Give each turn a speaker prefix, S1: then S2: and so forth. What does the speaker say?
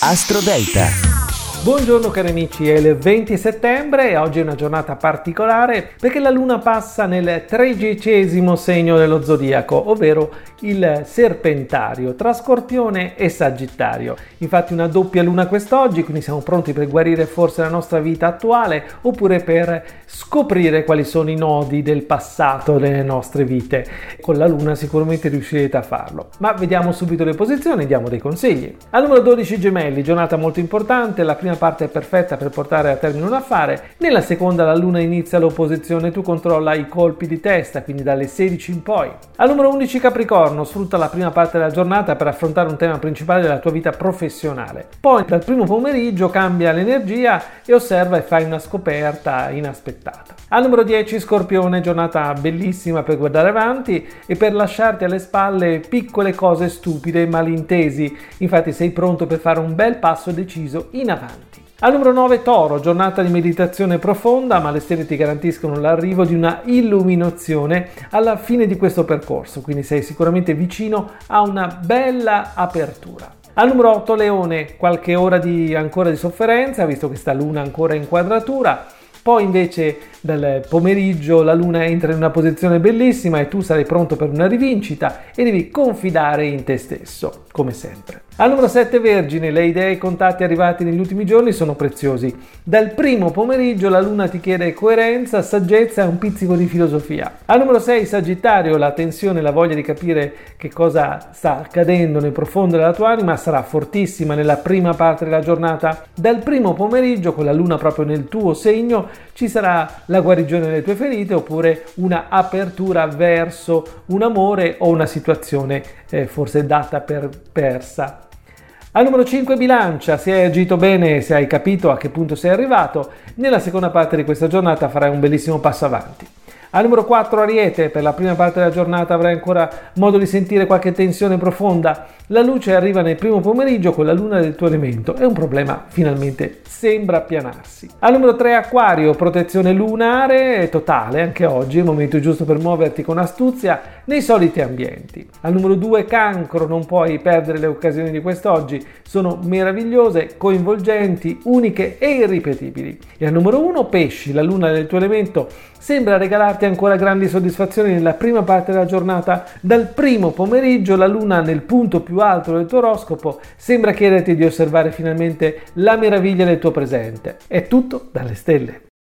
S1: Astro Delta.
S2: Buongiorno cari amici, è il 20 settembre e oggi è una giornata particolare perché la luna passa nel tredicesimo segno dello zodiaco, ovvero il serpentario, tra Scorpione e Sagittario. Infatti una doppia luna quest'oggi, quindi siamo pronti per guarire forse la nostra vita attuale oppure per scoprire quali sono i nodi del passato delle nostre vite. Con la luna sicuramente riuscirete a farlo. Ma vediamo subito le posizioni, diamo dei consigli. Al numero 12 gemelli, giornata molto importante, la prima prima parte è perfetta per portare a termine un affare, nella seconda la luna inizia l'opposizione, tu controlla i colpi di testa, quindi dalle 16 in poi. Al numero 11 Capricorno, sfrutta la prima parte della giornata per affrontare un tema principale della tua vita professionale. Poi dal primo pomeriggio cambia l'energia e osserva e fai una scoperta inaspettata. Al numero 10 Scorpione, giornata bellissima per guardare avanti e per lasciarti alle spalle piccole cose stupide e malintesi. Infatti sei pronto per fare un bel passo deciso in avanti. Al numero 9 Toro, giornata di meditazione profonda, ma le stelle ti garantiscono l'arrivo di una illuminazione alla fine di questo percorso, quindi sei sicuramente vicino a una bella apertura. Al numero 8 Leone, qualche ora di, ancora di sofferenza, visto che sta luna ancora in quadratura, poi invece dal pomeriggio la luna entra in una posizione bellissima e tu sarai pronto per una rivincita e devi confidare in te stesso, come sempre. Al numero 7 Vergine, le idee e i contatti arrivati negli ultimi giorni sono preziosi. Dal primo pomeriggio la luna ti chiede coerenza, saggezza e un pizzico di filosofia. Al numero 6 Sagittario, la tensione e la voglia di capire che cosa sta accadendo nel profondo della tua anima sarà fortissima nella prima parte della giornata. Dal primo pomeriggio, con la luna proprio nel tuo segno, ci sarà la guarigione delle tue ferite oppure una apertura verso un amore o una situazione eh, forse data per persa. Al numero 5 bilancia, se hai agito bene, se hai capito a che punto sei arrivato, nella seconda parte di questa giornata farai un bellissimo passo avanti. Al numero 4 Ariete, per la prima parte della giornata avrai ancora modo di sentire qualche tensione profonda. La luce arriva nel primo pomeriggio con la luna del tuo elemento e un problema finalmente sembra appianarsi. Al numero 3 Acquario, protezione lunare totale anche oggi, il momento giusto per muoverti con astuzia nei soliti ambienti. Al numero 2 Cancro, non puoi perdere le occasioni di quest'oggi, sono meravigliose, coinvolgenti, uniche e irripetibili. E al numero 1 Pesci, la luna del tuo elemento sembra regalarti ancora grandi soddisfazioni nella prima parte della giornata. Dal primo pomeriggio la luna nel punto più alto del tuo oroscopo sembra chiederti di osservare finalmente la meraviglia del tuo presente. È tutto dalle stelle.